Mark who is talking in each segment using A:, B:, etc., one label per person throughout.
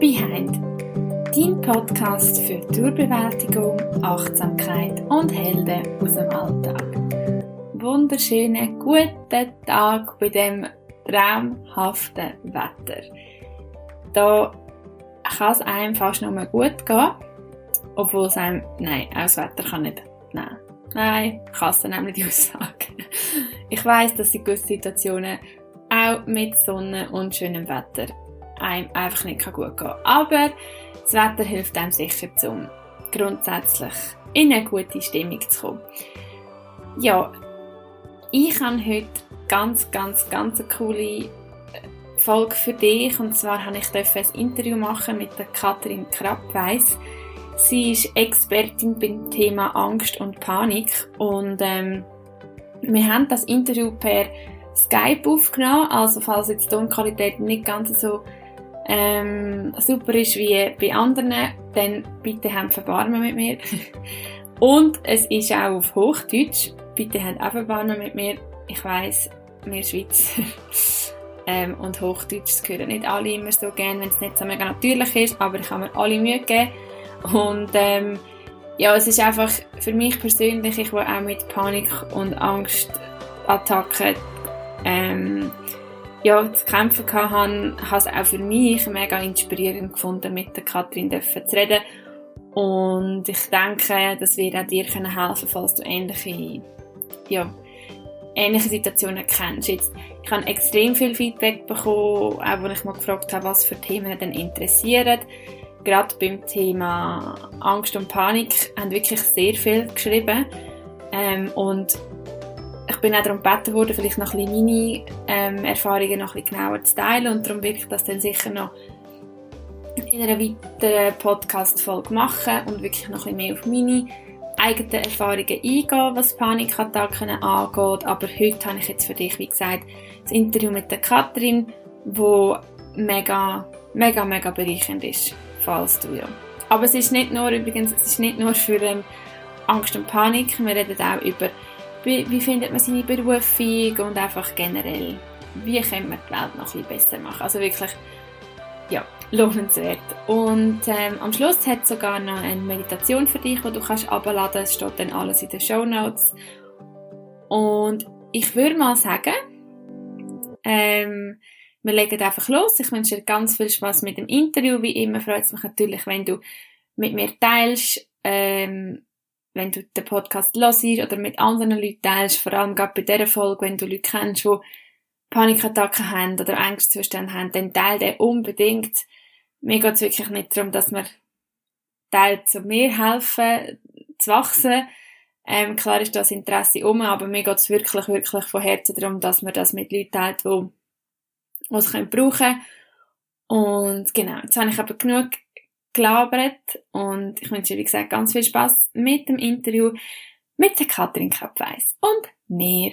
A: Behind, dein Podcast für Tourbewältigung, Achtsamkeit und Helden aus dem Alltag. Wunderschönen guten Tag bei dem traumhaften Wetter. Da kann es einem fast nur gut gehen, obwohl es einem, nein, auch das Wetter kann nicht, nein, nein, kann es dann nämlich die Aussage. Ich weiss, dass in gewissen Situationen auch mit Sonne und schönem Wetter einem einfach nicht gut gehen kann. Aber das Wetter hilft einem sicher, um grundsätzlich in eine gute Stimmung zu kommen. Ja, ich habe heute ganz, ganz, ganz eine coole äh, Folge für dich. Und zwar habe ich ein Interview machen mit der Katrin Krappweiss. Sie ist Expertin beim Thema Angst und Panik. Und ähm, wir haben das Interview per Skype aufgenommen. Also falls jetzt die Tonqualität nicht ganz so ähm, super ist wie bei anderen, dann bitte habt Verbarmen mit mir. Und es ist auch auf Hochdeutsch. Bitte habt auch Verbarmen mit mir. Ich weiss, wir Schweizer ähm, und Hochdeutsch das hören nicht alle immer so gerne, wenn es nicht so mega natürlich ist, aber ich kann mir alle Mühe geben. Und ähm, ja, es ist einfach für mich persönlich, ich war auch mit Panik und Angstattacken ähm, ja, zu kämpfen hatte, habe es auch für mich mega inspirierend gefunden, mit der Katrin zu reden. Und ich denke, das wird auch dir helfen können falls du ähnliche, ja, ähnliche Situationen kennst. Jetzt, ich habe extrem viel Feedback bekommen, auch als ich mal gefragt habe, was für Themen denn interessieren. Gerade beim Thema Angst und Panik haben wirklich sehr viel geschrieben. Ähm, und bin auch darum gebeten worden, vielleicht noch ein bisschen meine ähm, Erfahrungen noch ein bisschen genauer zu teilen und darum will ich das dann sicher noch in einer weiteren Podcast-Folge machen und wirklich noch ein bisschen mehr auf meine eigenen Erfahrungen eingehen, was Panikattacken angeht. Aber heute habe ich jetzt für dich, wie gesagt, das Interview mit der Katrin, wo mega, mega, mega bereichernd ist, falls du ja. Aber es ist nicht nur, übrigens, es ist nicht nur für ähm, Angst und Panik, wir reden auch über wie, wie findet man seine Berufung und einfach generell, wie können wir die Welt noch ein bisschen besser machen. Also wirklich, ja, lohnenswert. Und ähm, am Schluss hat sogar noch eine Meditation für dich, die du kannst abladen. Es steht dann alles in den Show Notes. Und ich würde mal sagen, ähm, wir legen einfach los. Ich wünsche dir ganz viel Spaß mit dem Interview. Wie immer freut es mich natürlich, wenn du mit mir teilst, ähm, wenn du den Podcast hörst oder mit anderen Leuten teilst, vor allem gerade bei dieser Folge, wenn du Leute kennst, die Panikattacken haben oder Angstzustände haben, dann teile den unbedingt. Mir geht es wirklich nicht darum, dass wir teilt, zu mir helfen, zu wachsen. Ähm, klar ist das Interesse um, aber mir geht es wirklich, wirklich von Herzen darum, dass man das mit Leuten teilt, die es brauchen können. Und genau, jetzt habe ich aber genug gelabert und ich wünsche dir, wie gesagt, ganz viel Spaß mit dem Interview mit der Katrin Kappweiss und mir.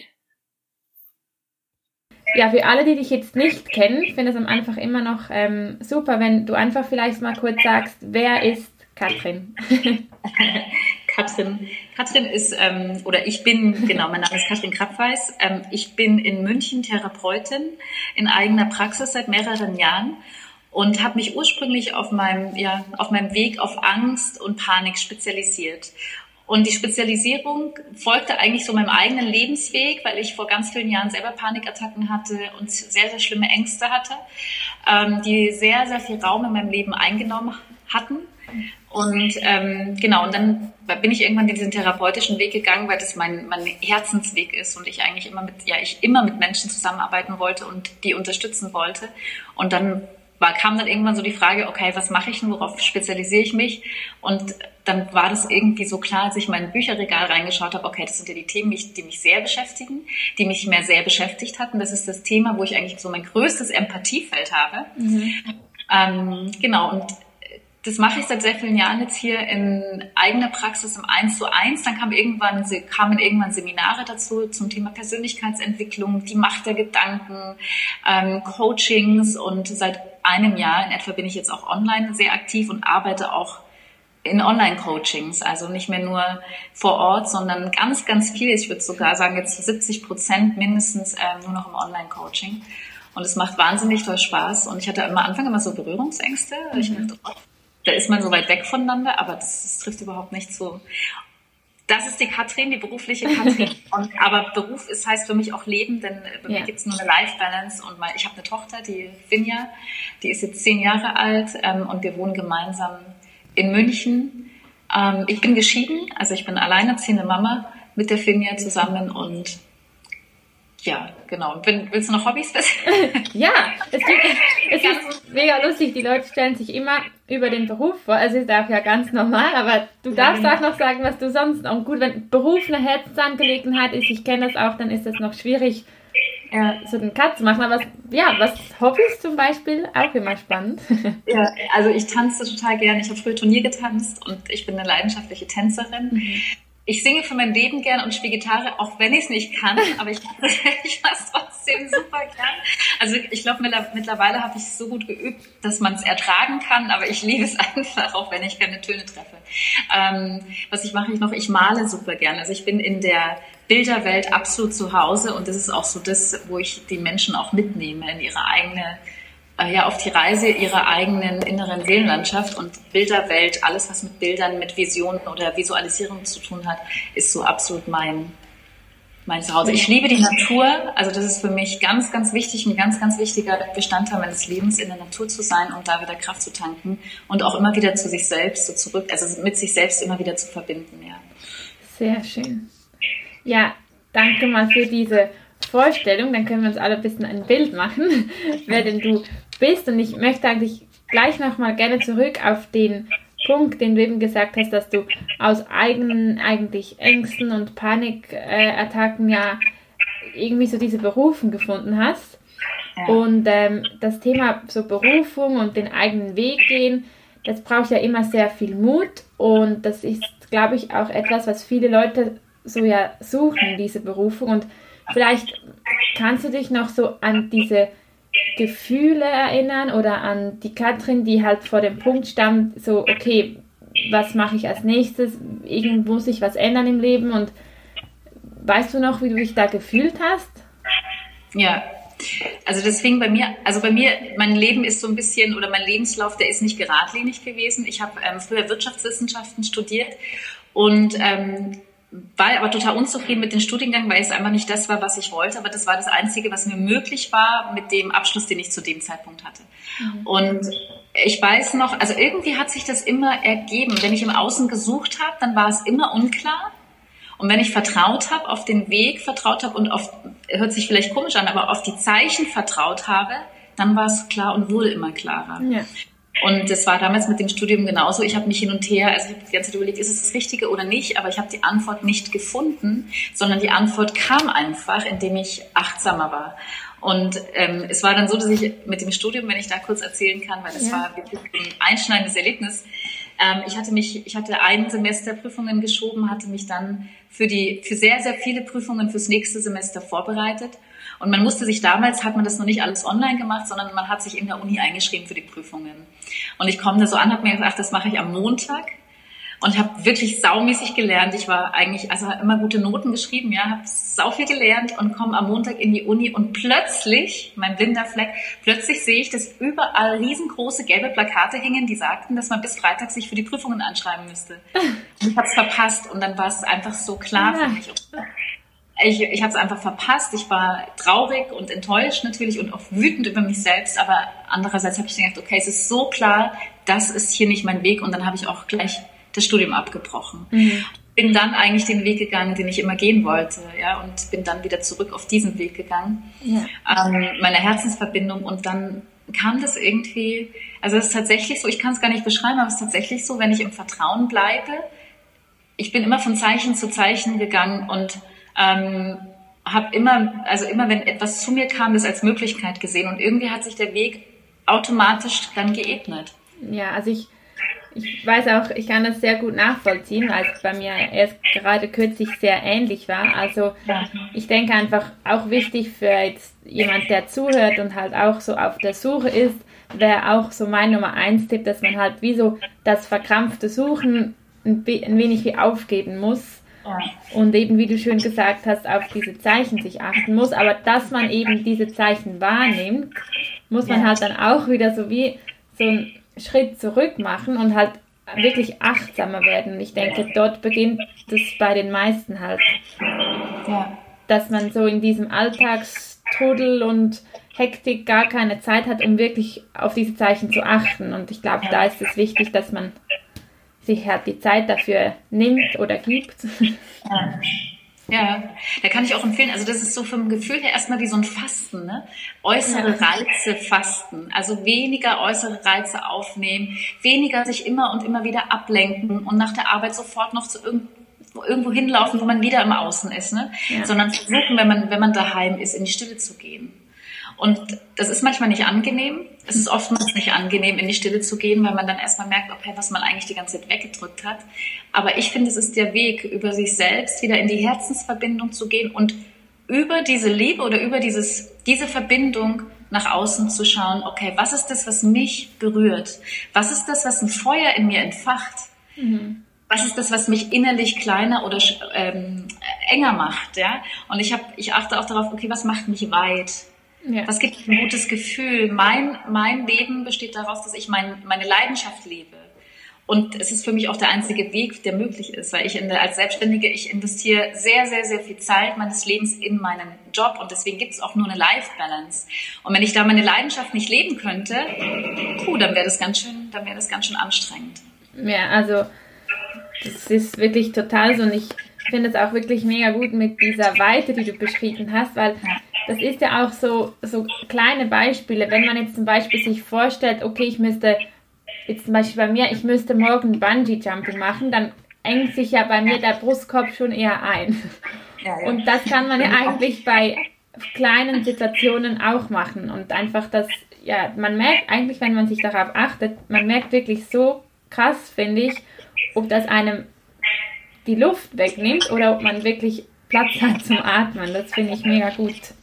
A: Ja, für alle, die dich jetzt nicht kennen, finde es einfach immer noch ähm, super, wenn du einfach vielleicht mal kurz sagst, wer ist Katrin?
B: Katrin, Katrin ist, ähm, oder ich bin, genau, mein Name ist Katrin Krappweiß. Ähm, ich bin in München Therapeutin in eigener Praxis seit mehreren Jahren und habe mich ursprünglich auf meinem, ja, auf meinem Weg auf Angst und Panik spezialisiert. Und die Spezialisierung folgte eigentlich so meinem eigenen Lebensweg, weil ich vor ganz vielen Jahren selber Panikattacken hatte und sehr, sehr schlimme Ängste hatte, ähm, die sehr, sehr viel Raum in meinem Leben eingenommen hatten. Und ähm, genau, und dann bin ich irgendwann diesen therapeutischen Weg gegangen, weil das mein, mein Herzensweg ist und ich eigentlich immer mit, ja, ich immer mit Menschen zusammenarbeiten wollte und die unterstützen wollte. Und dann war, kam dann irgendwann so die Frage, okay, was mache ich denn, worauf spezialisiere ich mich? Und dann war das irgendwie so klar, als ich mein Bücherregal reingeschaut habe, okay, das sind ja die Themen, die mich sehr beschäftigen, die mich mehr sehr beschäftigt hatten. Das ist das Thema, wo ich eigentlich so mein größtes Empathiefeld habe. Mhm. Ähm, genau, und das mache ich seit sehr vielen Jahren jetzt hier in eigener Praxis im 1 zu 1. Dann kam irgendwann, kamen irgendwann Seminare dazu zum Thema Persönlichkeitsentwicklung, die Macht der Gedanken, ähm, Coachings und seit einem Jahr in etwa bin ich jetzt auch online sehr aktiv und arbeite auch in Online-Coachings, also nicht mehr nur vor Ort, sondern ganz, ganz viel. Ich würde sogar sagen, jetzt 70 Prozent mindestens äh, nur noch im Online-Coaching. Und es macht wahnsinnig toll Spaß. Und ich hatte am Anfang immer so Berührungsängste. Mhm. Ich dachte, oh, da ist man so weit weg voneinander, aber das, das trifft überhaupt nicht so. Das ist die Katrin, die berufliche Katrin. Und, aber Beruf ist, heißt für mich auch Leben, denn bei ja. mir gibt es nur eine Life-Balance. Und mein, ich habe eine Tochter, die Finja, die ist jetzt zehn Jahre alt ähm, und wir wohnen gemeinsam in München. Ähm, ich bin geschieden, also ich bin alleinerziehende Mama mit der Finja zusammen und ja, genau. Bin, willst du noch Hobbys wissen?
C: ja, es, gibt, es ist mega lustig. Die Leute stellen sich immer über den Beruf vor. Also ist auch ja ganz normal, aber du darfst ja, genau. auch noch sagen, was du sonst. Und gut, wenn Beruf eine Herzensangelegenheit ist, ich kenne das auch, dann ist das noch schwierig, ja, so den Cut zu machen. Aber was, ja, was Hobbys zum Beispiel, auch immer spannend.
B: Ja, also ich tanze total gerne. Ich habe früher Turnier getanzt und ich bin eine leidenschaftliche Tänzerin. Mhm ich singe für mein Leben gern und spiele Gitarre, auch wenn ich es nicht kann, aber ich, ich mache es trotzdem super gern. Also ich glaube, mittlerweile habe ich es so gut geübt, dass man es ertragen kann, aber ich liebe es einfach, auch wenn ich keine Töne treffe. Ähm, was ich mache ich noch? Ich male super gern. Also ich bin in der Bilderwelt absolut zu Hause und das ist auch so das, wo ich die Menschen auch mitnehme in ihre eigene ja auf die Reise ihrer eigenen inneren Seelenlandschaft und Bilderwelt, alles was mit Bildern, mit Visionen oder Visualisierung zu tun hat, ist so absolut mein mein Zuhause. Ich liebe die Natur, also das ist für mich ganz, ganz wichtig, ein ganz, ganz wichtiger Bestandteil meines Lebens, in der Natur zu sein und da wieder Kraft zu tanken und auch immer wieder zu sich selbst so zurück, also mit sich selbst immer wieder zu verbinden, ja.
C: Sehr schön. Ja, danke mal für diese Vorstellung, dann können wir uns alle ein bisschen ein Bild machen, wer denn du bist. Und ich möchte eigentlich gleich nochmal gerne zurück auf den Punkt, den du eben gesagt hast, dass du aus eigenen eigentlich Ängsten und Panikattacken ja irgendwie so diese Berufung gefunden hast. Und ähm, das Thema so Berufung und den eigenen Weg gehen, das braucht ja immer sehr viel Mut und das ist, glaube ich, auch etwas, was viele Leute so ja suchen, diese Berufung. Und vielleicht kannst du dich noch so an diese Gefühle erinnern oder an die Katrin, die halt vor dem Punkt stand, so, okay, was mache ich als nächstes? Irgendwo muss ich was ändern im Leben und weißt du noch, wie du dich da gefühlt hast?
B: Ja, also das fing bei mir, also bei mir, mein Leben ist so ein bisschen, oder mein Lebenslauf, der ist nicht geradlinig gewesen. Ich habe ähm, früher Wirtschaftswissenschaften studiert und ähm, war aber total unzufrieden mit dem Studiengang, weil es einfach nicht das war, was ich wollte. Aber das war das Einzige, was mir möglich war mit dem Abschluss, den ich zu dem Zeitpunkt hatte. Mhm. Und ich weiß noch, also irgendwie hat sich das immer ergeben. Wenn ich im Außen gesucht habe, dann war es immer unklar. Und wenn ich vertraut habe, auf den Weg vertraut habe und auf, hört sich vielleicht komisch an, aber auf die Zeichen vertraut habe, dann war es klar und wurde immer klarer. Ja. Und das war damals mit dem Studium genauso. Ich habe mich hin und her, also ich habe die ganze Zeit überlegt, ist es das Richtige oder nicht, aber ich habe die Antwort nicht gefunden, sondern die Antwort kam einfach, indem ich achtsamer war. Und ähm, es war dann so, dass ich mit dem Studium, wenn ich da kurz erzählen kann, weil das ja. war wirklich ein einschneidendes Erlebnis. Ähm, ich hatte mich, ich hatte ein Semester Prüfungen geschoben, hatte mich dann für die, für sehr, sehr viele Prüfungen fürs nächste Semester vorbereitet und man musste sich damals, hat man das noch nicht alles online gemacht, sondern man hat sich in der Uni eingeschrieben für die Prüfungen. Und ich komme da so an, habe mir gedacht, das mache ich am Montag. Und ich habe wirklich saumäßig gelernt. Ich war eigentlich, also immer gute Noten geschrieben, ja, habe sau viel gelernt und komme am Montag in die Uni und plötzlich, mein blinder Fleck, plötzlich sehe ich, dass überall riesengroße gelbe Plakate hingen, die sagten, dass man bis Freitag sich für die Prüfungen anschreiben müsste. Und ich habe es verpasst und dann war es einfach so klar ja. für mich ich, ich habe es einfach verpasst. Ich war traurig und enttäuscht natürlich und auch wütend über mich selbst. Aber andererseits habe ich gedacht, okay, es ist so klar, das ist hier nicht mein Weg. Und dann habe ich auch gleich das Studium abgebrochen. Mhm. Bin dann eigentlich den Weg gegangen, den ich immer gehen wollte, ja, und bin dann wieder zurück auf diesen Weg gegangen, ja. ähm, meine Herzensverbindung. Und dann kam das irgendwie, also es ist tatsächlich so, ich kann es gar nicht beschreiben, aber es ist tatsächlich so, wenn ich im Vertrauen bleibe, ich bin immer von Zeichen zu Zeichen gegangen und ähm, habe immer, also immer wenn etwas zu mir kam, das als Möglichkeit gesehen und irgendwie hat sich der Weg automatisch dann geebnet.
C: Ja, also ich, ich weiß auch, ich kann das sehr gut nachvollziehen, weil es bei mir erst gerade kürzlich sehr ähnlich war. Also ich denke einfach auch wichtig für jetzt jemand, der zuhört und halt auch so auf der Suche ist, wäre auch so mein Nummer eins Tipp, dass man halt wie so das verkrampfte Suchen ein, ein wenig wie aufgeben muss Ja. Und eben, wie du schön gesagt hast, auf diese Zeichen sich achten muss. Aber dass man eben diese Zeichen wahrnimmt, muss man ja. halt dann auch wieder so wie so einen Schritt zurück machen und halt wirklich achtsamer werden. Ich denke, dort beginnt das bei den meisten halt. Ja. Dass man so in diesem Alltagstrudel und Hektik gar keine Zeit hat, um wirklich auf diese Zeichen zu achten. Und ich glaube, da ist es wichtig, dass man sich halt die Zeit dafür nimmt oder gibt.
B: Ja. Ja, da kann ich auch empfehlen, also das ist so vom Gefühl her erstmal wie so ein Fasten, ne? Äußere. Reize fasten, also weniger äußere Reize aufnehmen, weniger sich immer und immer wieder ablenken und nach der Arbeit sofort noch zu irgend, irgendwo hinlaufen, wo man wieder im Außen ist, ne? Ja. Sondern versuchen, wenn man, wenn man daheim ist, in die Stille zu gehen. Und das ist manchmal nicht angenehm. Es ist oftmals nicht angenehm, in die Stille zu gehen, weil man dann erstmal merkt, okay, was man eigentlich die ganze Zeit weggedrückt hat. Aber ich finde, es ist der Weg, über sich selbst wieder in die Herzensverbindung zu gehen und über diese Liebe oder über dieses, diese Verbindung nach außen zu schauen, okay, was ist das, was mich berührt? Was ist das, was ein Feuer in mir entfacht? Mhm. Was ist das, was mich innerlich kleiner oder ähm, enger macht? Ja? Und ich, hab, ich achte auch darauf, okay, was macht mich weit? Ja. Was gibt ein gutes Gefühl? Mein, mein Leben besteht daraus, dass ich mein, meine Leidenschaft lebe. Und es ist für mich auch der einzige Weg, der möglich ist, weil ich in als Selbstständige, ich investiere sehr, sehr, sehr viel Zeit meines Lebens in meinen Job und deswegen gibt es auch nur eine Life-Balance. Und wenn ich da meine Leidenschaft nicht leben könnte, puh, dann wäre das ganz schön, dann wäre das ganz schön anstrengend.
C: Ja, also das ist wirklich total so und ich finde es auch wirklich mega gut mit dieser Weite, die du beschrieben hast, weil das ist ja auch so, so kleine Beispiele. Wenn man jetzt zum Beispiel sich vorstellt, okay, ich müsste, jetzt zum Beispiel bei mir, ich müsste morgen Bungee-Jumping machen, dann engt sich ja bei mir der Brustkorb schon eher ein. Ja, ja. Und das kann man ja eigentlich bei kleinen Situationen auch machen. Und einfach das, ja, man merkt eigentlich, wenn man sich darauf achtet, man merkt wirklich so krass, finde ich, ob das einem die Luft wegnimmt oder ob man wirklich Platz hat zum Atmen. Das finde ich mega gut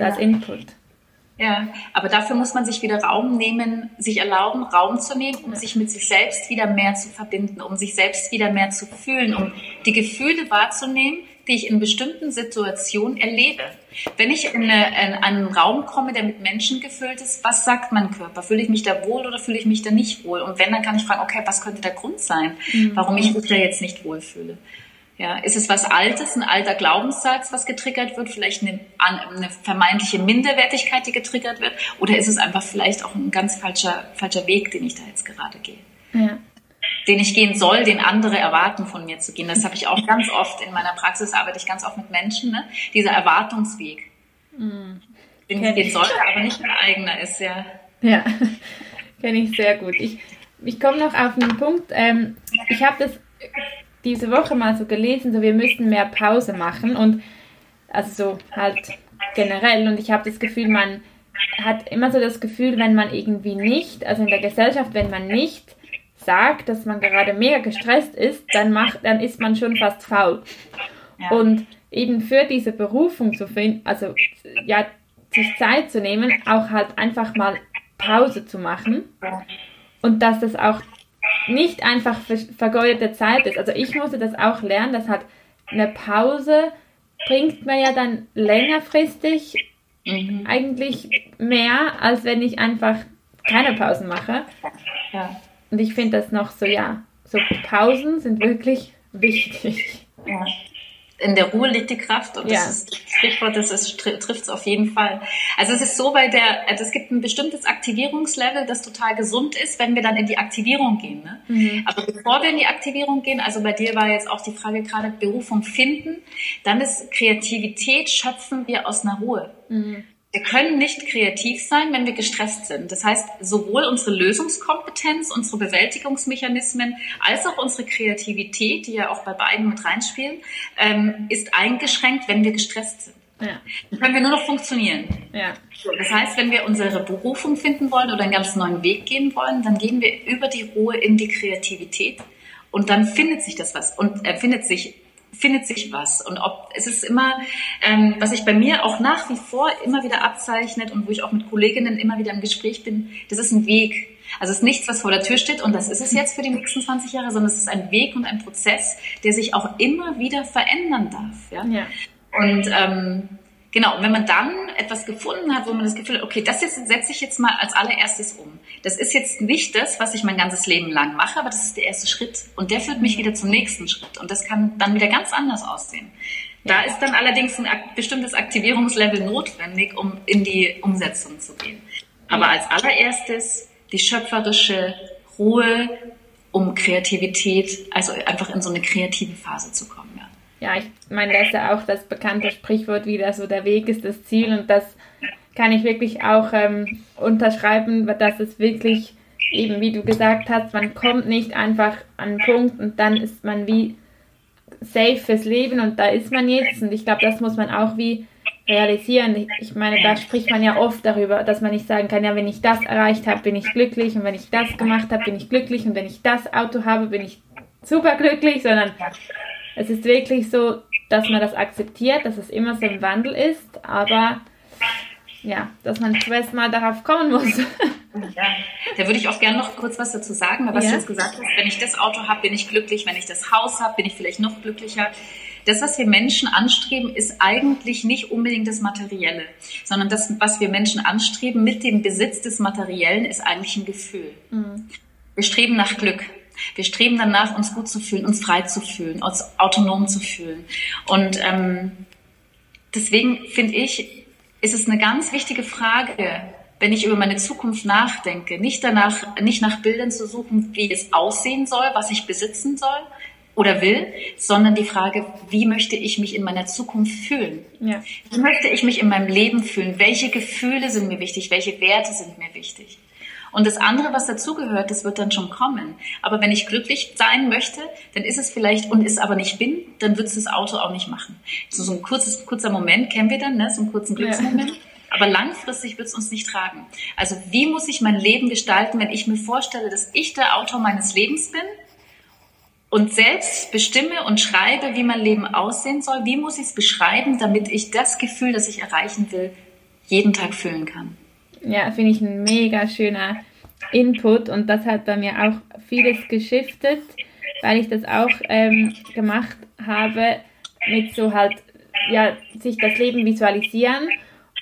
C: so als Input.
B: Ja, aber dafür muss man sich wieder Raum nehmen, sich erlauben, Raum zu nehmen, um sich mit sich selbst wieder mehr zu verbinden, um sich selbst wieder mehr zu fühlen, um die Gefühle wahrzunehmen, die ich in bestimmten Situationen erlebe. Wenn ich in, eine, in einen Raum komme, der mit Menschen gefüllt ist, was sagt mein Körper? Fühle ich mich da wohl oder fühle ich mich da nicht wohl? Und wenn, dann kann ich fragen, okay, was könnte der Grund sein, mhm. warum ich mich da jetzt nicht wohlfühle? Ja, ist es was Altes, ein alter Glaubenssatz, was getriggert wird, vielleicht eine, eine, vermeintliche Minderwertigkeit, die getriggert wird, oder ist es einfach vielleicht auch ein ganz falscher, falscher Weg, den ich da jetzt gerade gehe? Ja. Den ich gehen soll, den andere erwarten von mir zu gehen. Das habe ich auch ganz oft in meiner Praxis, arbeite ich ganz oft mit Menschen, ne? dieser Erwartungsweg. Mhm. Den ich gehen sollte, aber nicht mein eigener ist, ja.
C: Ja, kenne ich sehr gut. Ich, ich komme noch auf einen Punkt. Ähm, ich habe das diese Woche mal so gelesen, so wir müssen mehr Pause machen und also so halt generell und ich habe das Gefühl, man hat immer so das Gefühl, wenn man irgendwie nicht, also in der Gesellschaft, wenn man nicht sagt, dass man gerade mega gestresst ist, dann macht, dann ist man schon fast faul. Ja. Und eben für diese Berufung zu finden, also ja, sich Zeit zu nehmen, auch halt einfach mal Pause zu machen und dass das auch nicht einfach vergeudete Zeit ist. Also ich musste das auch lernen, dass halt eine Pause bringt mir ja dann längerfristig mhm. eigentlich mehr, als wenn ich einfach keine Pausen mache. Ja. Und ich finde das noch so, ja, so Pausen sind wirklich wichtig.
B: Ja in der Ruhe liegt die Kraft und ja. das ist das Sprichwort, das ist, trifft es auf jeden Fall. Also es ist so, weil der, also es gibt ein bestimmtes Aktivierungslevel, das total gesund ist, wenn wir dann in die Aktivierung gehen. Ne? Mhm. Aber bevor wir in die Aktivierung gehen, also bei dir war jetzt auch die Frage gerade Berufung finden, dann ist Kreativität schöpfen wir aus einer Ruhe. Mhm. Wir können nicht kreativ sein, wenn wir gestresst sind. Das heißt, sowohl unsere Lösungskompetenz, unsere Bewältigungsmechanismen, als auch unsere Kreativität, die ja auch bei beiden mit reinspielen, ähm, ist eingeschränkt, wenn wir gestresst sind. Ja. Dann können wir nur noch funktionieren. Ja. Das heißt, wenn wir unsere Berufung finden wollen oder einen ganz neuen Weg gehen wollen, dann gehen wir über die Ruhe in die Kreativität und dann findet sich das was und äh, findet sich findet sich was. Und ob es ist immer, ähm, was sich bei mir auch nach wie vor immer wieder abzeichnet und wo ich auch mit Kolleginnen immer wieder im Gespräch bin, das ist ein Weg. Also es ist nichts, was vor der Tür steht und das ist es jetzt für die nächsten 20 Jahre, sondern es ist ein Weg und ein Prozess, der sich auch immer wieder verändern darf. Ja? ja. Und ähm, Genau, und wenn man dann etwas gefunden hat, wo man das Gefühl hat, okay, das jetzt, setze ich jetzt mal als allererstes um. Das ist jetzt nicht das, was ich mein ganzes Leben lang mache, aber das ist der erste Schritt. Und der führt mich wieder zum nächsten Schritt. Und das kann dann wieder ganz anders aussehen. Da ist dann allerdings ein bestimmtes Aktivierungslevel notwendig, um in die Umsetzung zu gehen. Aber als allererstes die schöpferische Ruhe, um Kreativität, also einfach in so eine kreative Phase zu kommen. Ja
C: ich meine, das ist ja auch das bekannte Sprichwort wieder, so der Weg ist das Ziel und das kann ich wirklich auch ähm, unterschreiben, dass es wirklich eben, wie du gesagt hast, man kommt nicht einfach an einen Punkt und dann ist man wie safe fürs Leben und da ist man jetzt und ich glaube, das muss man auch wie realisieren. Ich meine, da spricht man ja oft darüber, dass man nicht sagen kann, ja, wenn ich das erreicht habe, bin ich glücklich und wenn ich das gemacht habe, bin ich glücklich und wenn ich das Auto habe, bin ich super glücklich, sondern es ist wirklich so, dass man das akzeptiert, dass es immer so ein Wandel ist, aber ja, dass man zuerst mal darauf kommen muss.
B: Ja, da würde ich auch gerne noch kurz was dazu sagen, was ja. du jetzt gesagt hast. Wenn ich das Auto habe, bin ich glücklich. Wenn ich das Haus habe, bin ich vielleicht noch glücklicher. Das, was wir Menschen anstreben, ist eigentlich nicht unbedingt das Materielle, sondern das, was wir Menschen anstreben mit dem Besitz des Materiellen, ist eigentlich ein Gefühl. Mhm. Wir streben nach Glück. Wir streben danach, uns gut zu fühlen, uns frei zu fühlen, uns autonom zu fühlen. Und ähm, deswegen finde ich, ist es eine ganz wichtige Frage, wenn ich über meine Zukunft nachdenke, nicht danach, nicht nach Bildern zu suchen, wie es aussehen soll, was ich besitzen soll oder will, sondern die Frage, wie möchte ich mich in meiner Zukunft fühlen? Ja. Wie möchte ich mich in meinem Leben fühlen? Welche Gefühle sind mir wichtig? Welche Werte sind mir wichtig? Und das andere, was dazugehört, das wird dann schon kommen. Aber wenn ich glücklich sein möchte, dann ist es vielleicht und es aber nicht bin, dann wird es das Auto auch nicht machen. So, so ein kurzes, kurzer Moment kennen wir dann, ne? so einen kurzen Glücksmoment. Ja. Aber langfristig wird es uns nicht tragen. Also wie muss ich mein Leben gestalten, wenn ich mir vorstelle, dass ich der Autor meines Lebens bin und selbst bestimme und schreibe, wie mein Leben aussehen soll? Wie muss ich es beschreiben, damit ich das Gefühl, das ich erreichen will, jeden Tag fühlen kann?
C: Ja, finde ich ein mega schöner Input und das hat bei mir auch vieles geschiftet, weil ich das auch ähm, gemacht habe mit so halt, ja, sich das Leben visualisieren.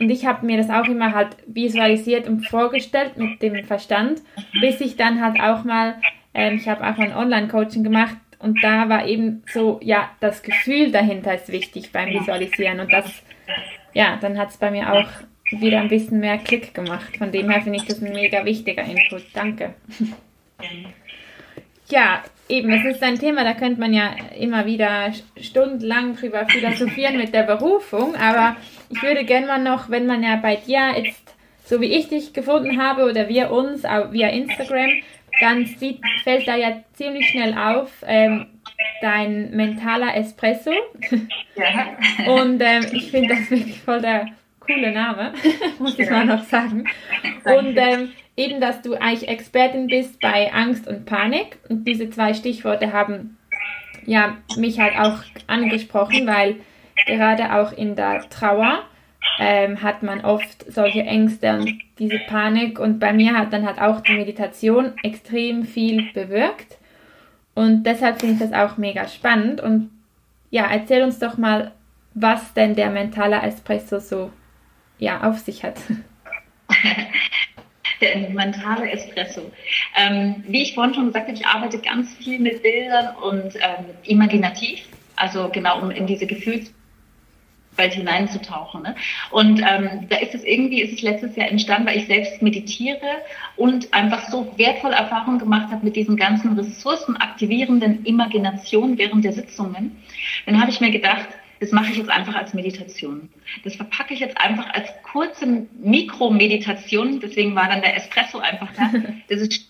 C: Und ich habe mir das auch immer halt visualisiert und vorgestellt mit dem Verstand, bis ich dann halt auch mal, ähm, ich habe auch ein Online-Coaching gemacht und da war eben so, ja, das Gefühl dahinter ist wichtig beim Visualisieren und das, ja, dann hat es bei mir auch wieder ein bisschen mehr Klick gemacht. Von dem her finde ich das ein mega wichtiger Input. Danke. Ja, eben, es ist ein Thema, da könnte man ja immer wieder stundenlang drüber philosophieren mit der Berufung, aber ich würde gerne mal noch, wenn man ja bei dir jetzt, so wie ich dich gefunden habe oder wir uns auch via Instagram, dann sieht, fällt da ja ziemlich schnell auf, ähm, dein mentaler Espresso. Ja. Und ähm, ich finde das wirklich voll der cooler Name, muss ich mal noch sagen. Und ähm, eben, dass du eigentlich Expertin bist bei Angst und Panik. Und diese zwei Stichworte haben ja mich halt auch angesprochen, weil gerade auch in der Trauer ähm, hat man oft solche Ängste und diese Panik. Und bei mir hat dann halt auch die Meditation extrem viel bewirkt. Und deshalb finde ich das auch mega spannend. Und ja, erzähl uns doch mal, was denn der mentale Espresso so ja, auf sich hat.
B: Der mentale Espresso. Ähm, wie ich vorhin schon gesagt habe, ich arbeite ganz viel mit Bildern und ähm, imaginativ, also genau um in diese Gefühlswelt hineinzutauchen. Ne? Und ähm, da ist es irgendwie, ist es letztes Jahr entstanden, weil ich selbst meditiere und einfach so wertvolle Erfahrungen gemacht habe mit diesen ganzen ressourcenaktivierenden Imaginationen während der Sitzungen. Dann habe ich mir gedacht, das mache ich jetzt einfach als Meditation. Das verpacke ich jetzt einfach als kurze Mikromeditation. Deswegen war dann der Espresso einfach da. Das ist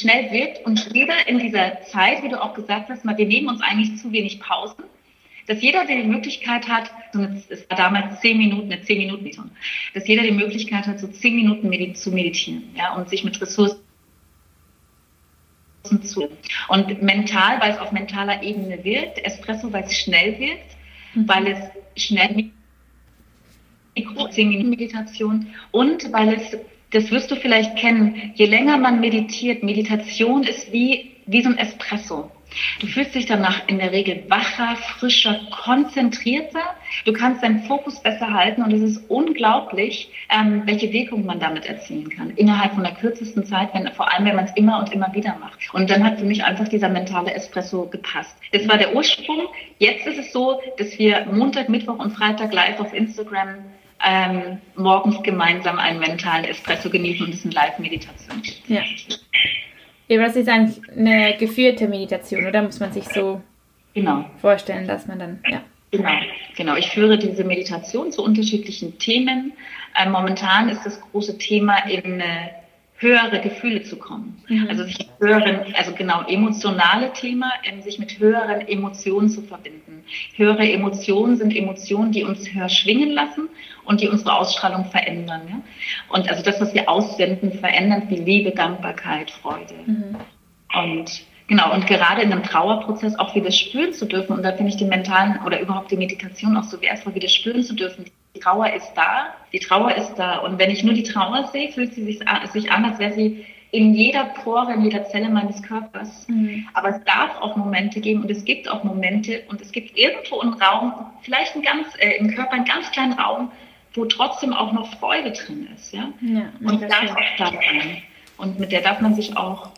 B: schnell wirkt und jeder in dieser Zeit, wie du auch gesagt hast, wir nehmen uns eigentlich zu wenig Pausen, dass jeder, der die Möglichkeit hat, es war damals zehn Minuten, eine zehn Minuten dass jeder die Möglichkeit hat, so zehn Minuten zu meditieren, ja, und sich mit Ressourcen zu. Und mental, weil es auf mentaler Ebene wirkt, Espresso, weil es schnell wirkt, mhm. weil es schnell Mikro, 10 Minuten Meditation und weil es das wirst du vielleicht kennen, je länger man meditiert, Meditation ist wie, wie so ein Espresso. Du fühlst dich danach in der Regel wacher, frischer, konzentrierter. Du kannst deinen Fokus besser halten und es ist unglaublich, ähm, welche Wirkung man damit erzielen kann. Innerhalb von der kürzesten Zeit, wenn, vor allem wenn man es immer und immer wieder macht. Und dann hat für mich einfach dieser mentale Espresso gepasst. Das war der Ursprung. Jetzt ist es so, dass wir Montag, Mittwoch und Freitag live auf Instagram ähm, morgens gemeinsam einen mentalen Espresso genießen und es eine Live-Meditation.
C: Ja. Ja, das ist eigentlich eine geführte Meditation, oder muss man sich so genau. vorstellen, dass man dann, ja.
B: Genau, genau. Ich führe diese Meditation zu unterschiedlichen Themen. Ähm, momentan ist das große Thema in äh, höhere Gefühle zu kommen. Mhm. Also sich höheren, also genau emotionale Thema, ähm, sich mit höheren Emotionen zu verbinden. Höhere Emotionen sind Emotionen, die uns höher schwingen lassen und die unsere Ausstrahlung verändern. Ja? Und also das, was wir aussenden, verändert wie Liebe, Dankbarkeit, Freude. Mhm. Und genau, und gerade in einem Trauerprozess auch wieder spüren zu dürfen, und da finde ich den mentalen oder überhaupt die Meditation auch so wertvoll, wieder spüren zu dürfen. Die Trauer ist da, die Trauer ist da. Und wenn ich nur die Trauer sehe, fühlt sie sich, sich an, als wäre sie in jeder Pore, in jeder Zelle meines Körpers. Mhm. Aber es darf auch Momente geben und es gibt auch Momente und es gibt irgendwo einen Raum, vielleicht ein ganz, äh, im Körper einen ganz kleinen Raum, wo trotzdem auch noch Freude drin ist. Ja? ja und darf auch da sein. Und mit der darf man sich auch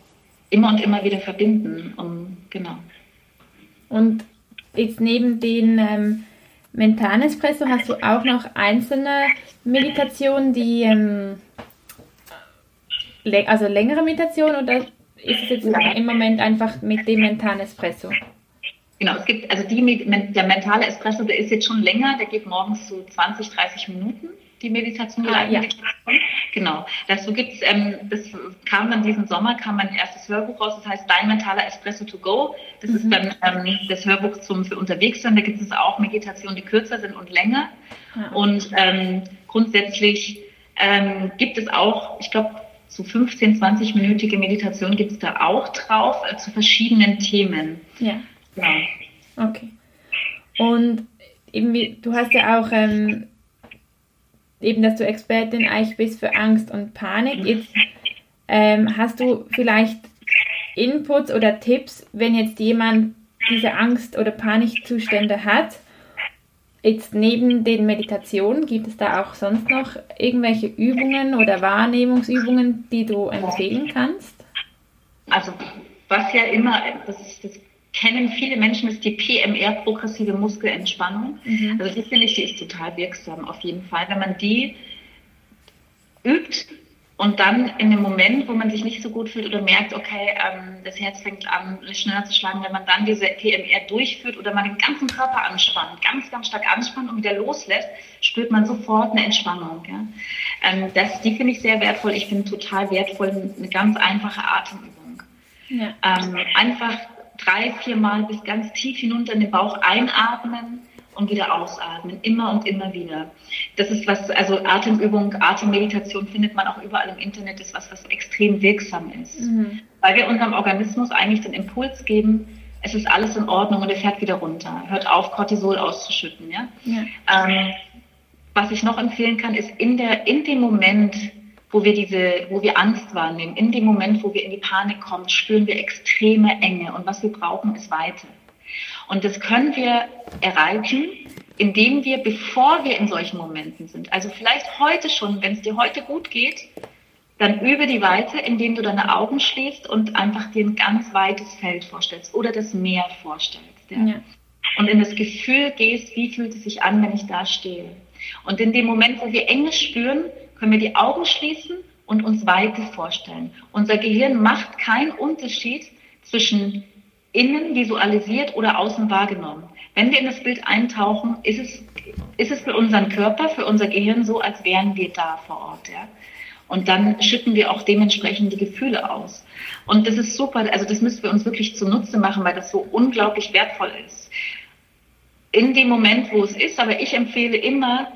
B: immer und immer wieder verbinden. Um, genau.
C: Und jetzt neben den ähm, mentalen Espresso hast du auch noch einzelne Meditationen, die ähm, also längere Meditation oder ist es jetzt ja. im Moment einfach mit dem mentalen Espresso?
B: Genau, es gibt, also die, der mentale Espresso, der ist jetzt schon länger, der geht morgens so 20, 30 Minuten, die Meditation. Ah, ja. Genau, dazu gibt's, ähm, das kam dann diesen Sommer, kam mein erstes Hörbuch raus, das heißt Dein mentaler Espresso to go. Das mhm. ist dann ähm, das Hörbuch zum für unterwegs sein, da gibt es auch Meditationen, die kürzer sind und länger. Ja. Und ähm, grundsätzlich ähm, gibt es auch, ich glaube, so 15, 20-minütige Meditation gibt es da auch drauf äh, zu verschiedenen Themen.
C: Ja. Ja. Okay. Und eben, du hast ja auch ähm, eben, dass du Expertin eigentlich bist für Angst und Panik. Jetzt ähm, hast du vielleicht Inputs oder Tipps, wenn jetzt jemand diese Angst- oder Panikzustände hat? Jetzt neben den Meditationen, gibt es da auch sonst noch irgendwelche Übungen oder Wahrnehmungsübungen, die du empfehlen kannst?
B: Also was ja immer, das, das kennen viele Menschen, ist die PMR, progressive Muskelentspannung. Mhm. Also die finde ich, die ist total wirksam auf jeden Fall. Wenn man die übt und dann in dem Moment, wo man sich nicht so gut fühlt oder merkt, okay, ähm, das Herz fängt an, schneller zu schlagen, wenn man dann diese PMR durchführt oder man den ganzen Körper anspannt, ganz, ganz stark anspannt und wieder loslässt, spürt man sofort eine Entspannung. Ja? Ähm, das, die finde ich sehr wertvoll. Ich finde total wertvoll eine ganz einfache Atemübung. Ja. Ähm, einfach drei, vier Mal bis ganz tief hinunter in den Bauch einatmen und wieder ausatmen, immer und immer wieder. Das ist was, also Atemübung, Atemmeditation findet man auch überall im Internet, ist was, was extrem wirksam ist. Mhm. Weil wir unserem Organismus eigentlich den Impuls geben, es ist alles in Ordnung und er fährt wieder runter. Hört auf, Cortisol auszuschütten. Ja? ja. Ähm, was ich noch empfehlen kann, ist in, der, in dem Moment, wo wir diese, wo wir Angst wahrnehmen, in dem Moment, wo wir in die Panik kommen, spüren wir extreme Enge und was wir brauchen, ist Weite. Und das können wir erreichen, indem wir, bevor wir in solchen Momenten sind, also vielleicht heute schon, wenn es dir heute gut geht, dann übe die Weite, indem du deine Augen schließt und einfach dir ein ganz weites Feld vorstellst oder das Meer vorstellst. Ja? Ja. Und in das Gefühl gehst, wie fühlt es sich an, wenn ich da stehe. Und in dem Moment, wo wir Enge spüren, können wir die Augen schließen und uns Weite vorstellen. Unser Gehirn macht keinen Unterschied zwischen innen visualisiert oder außen wahrgenommen. Wenn wir in das Bild eintauchen, ist es, ist es für unseren Körper, für unser Gehirn so, als wären wir da vor Ort. Ja? Und dann schütten wir auch dementsprechend die Gefühle aus. Und das ist super, also das müssen wir uns wirklich zunutze machen, weil das so unglaublich wertvoll ist. In dem Moment, wo es ist, aber ich empfehle immer,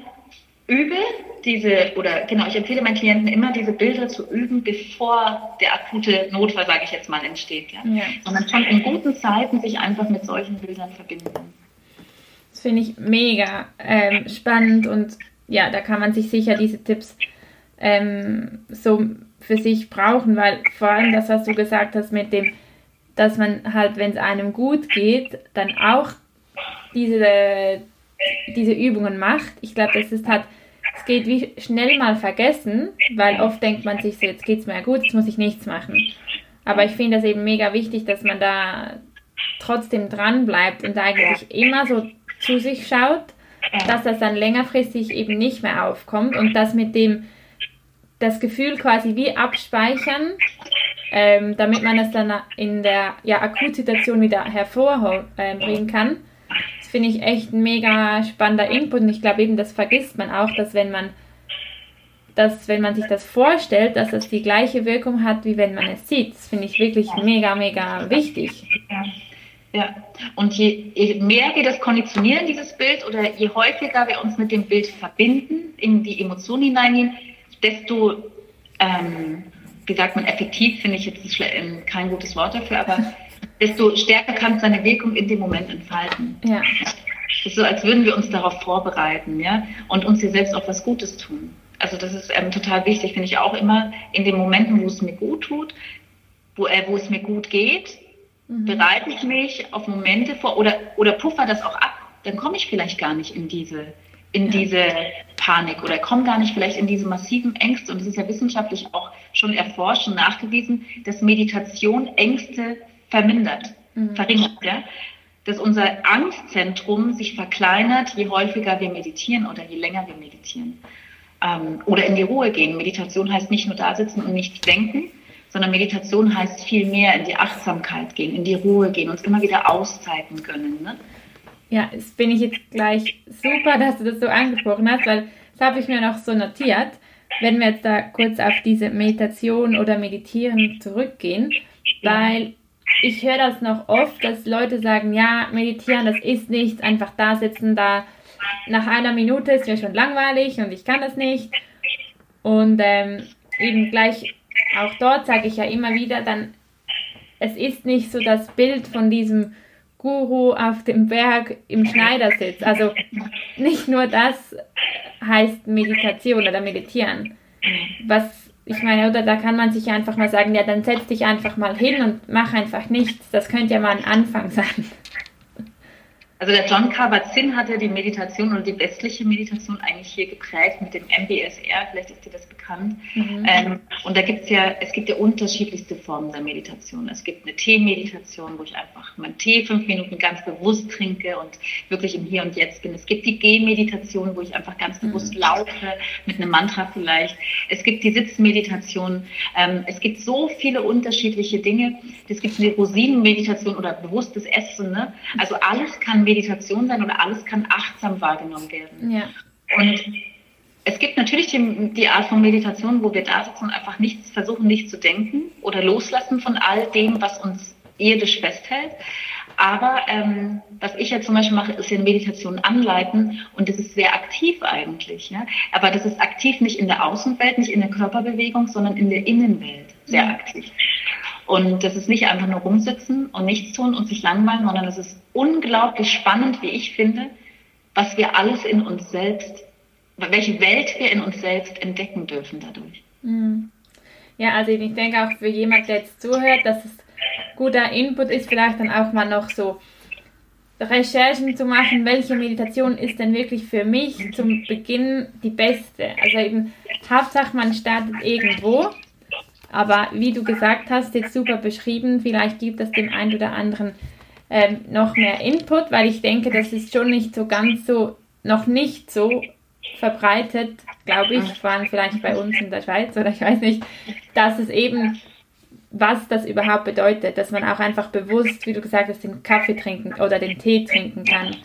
B: übe diese, oder genau, ich empfehle meinen Klienten immer, diese Bilder zu üben, bevor der akute Notfall, sage ich jetzt mal, entsteht. Ja? ja. Sondern schon in guten Zeiten sich einfach mit solchen Bildern verbinden.
C: Das finde ich mega ähm, spannend und ja, da kann man sich sicher diese Tipps ähm, so für sich brauchen, weil vor allem das, was du gesagt hast mit dem, dass man halt, wenn es einem gut geht, dann auch diese, diese Übungen macht. Ich glaube, das ist halt, es geht wie schnell mal vergessen, weil oft denkt man sich so, jetzt geht es mir gut, jetzt muss ich nichts machen. Aber ich finde das eben mega wichtig, dass man da trotzdem dran bleibt und eigentlich immer so zu sich schaut, dass das dann längerfristig eben nicht mehr aufkommt und das mit dem das Gefühl quasi wie abspeichern, ähm, damit man es dann in der ja, Akutsituation wieder hervorbringen kann. Finde ich echt ein mega spannender Input und ich glaube eben, das vergisst man auch, dass wenn man dass wenn man sich das vorstellt, dass das die gleiche Wirkung hat, wie wenn man es sieht. Das finde ich wirklich mega, mega wichtig.
B: Ja. Und je, je, mehr wir das konditionieren, dieses Bild, oder je häufiger wir uns mit dem Bild verbinden, in die Emotionen hineingehen, desto, ähm, wie sagt man, effektiv, finde ich jetzt ähm, kein gutes Wort dafür, aber desto stärker kann es seine Wirkung in dem Moment entfalten. Ja. Es ist so, als würden wir uns darauf vorbereiten, ja, und uns hier selbst auch was Gutes tun. Also das ist ähm, total wichtig, finde ich auch immer in den Momenten, wo es mir gut tut, wo, äh, wo es mir gut geht, mhm. bereite ich mich auf Momente vor oder, oder puffer das auch ab. Dann komme ich vielleicht gar nicht in diese, in ja. diese Panik oder komme gar nicht vielleicht in diese massiven Ängste. Und es ist ja wissenschaftlich auch schon erforscht und nachgewiesen, dass Meditation Ängste vermindert, mhm. verringert. Ja? Dass unser Angstzentrum sich verkleinert, je häufiger wir meditieren oder je länger wir meditieren ähm, oder in die Ruhe gehen. Meditation heißt nicht nur da sitzen und nichts denken, sondern Meditation heißt viel mehr in die Achtsamkeit gehen, in die Ruhe gehen, uns immer wieder Auszeiten gönnen. Ne?
C: Ja, das bin ich jetzt gleich super, dass du das so angesprochen hast, weil das habe ich mir noch so notiert. Wenn wir jetzt da kurz auf diese Meditation oder Meditieren zurückgehen, weil ich höre das noch oft, dass Leute sagen, ja, meditieren, das ist nichts, einfach da sitzen, da nach einer Minute ist mir schon langweilig und ich kann das nicht. Und ähm, eben gleich auch dort sage ich ja immer wieder, dann es ist nicht so das Bild von diesem Guru auf dem Berg im Schneidersitz. Also nicht nur das heißt Meditation oder Meditieren. Was ich meine, oder da kann man sich einfach mal sagen, ja, dann setz dich einfach mal hin und mach einfach nichts. Das könnte ja mal ein Anfang sein.
B: Also der John Kabat-Zinn hat ja die Meditation oder die westliche Meditation eigentlich hier geprägt mit dem MBSR, vielleicht ist dir das bekannt. Mhm. Ähm, und da gibt es ja, es gibt ja unterschiedlichste Formen der Meditation. Es gibt eine Tee-Meditation, wo ich einfach meinen Tee fünf Minuten ganz bewusst trinke und wirklich im Hier und Jetzt bin. Es gibt die Geh-Meditation, wo ich einfach ganz mhm. bewusst laufe, mit einem Mantra vielleicht. Es gibt die Sitzmeditation. Ähm, es gibt so viele unterschiedliche Dinge. Es gibt eine Rosinenmeditation oder bewusstes Essen. Ne? Also alles kann Meditation sein oder alles kann achtsam wahrgenommen werden. Ja. Und es gibt natürlich die, die, Art von Meditation, wo wir da sitzen und einfach nichts versuchen, nicht zu denken oder loslassen von all dem, was uns irdisch festhält. Aber ähm, was ich ja zum Beispiel mache, ist ja eine Meditation anleiten und das ist sehr aktiv eigentlich. Ja? Aber das ist aktiv nicht in der Außenwelt, nicht in der Körperbewegung, sondern in der Innenwelt sehr aktiv. Und das ist nicht einfach nur rumsitzen und nichts tun und sich langweilen, sondern es ist unglaublich spannend, wie ich finde, was wir alles in uns selbst, welche Welt wir in uns selbst entdecken dürfen dadurch.
C: Mhm. Ja, also ich denke auch für jemand, der jetzt zuhört, dass es guter Input ist, vielleicht dann auch mal noch so Recherchen zu machen, welche Meditation ist denn wirklich für mich zum Beginn die beste. Also eben Hauptsache, man startet irgendwo aber wie du gesagt hast, jetzt super beschrieben, vielleicht gibt es dem einen oder anderen ähm, noch mehr Input, weil ich denke, das ist schon nicht so ganz so, noch nicht so verbreitet, glaube ich, vor allem vielleicht bei uns in der Schweiz oder ich weiß nicht, dass es eben, was das überhaupt bedeutet, dass man auch einfach bewusst, wie du gesagt hast, den Kaffee trinken oder den Tee trinken kann.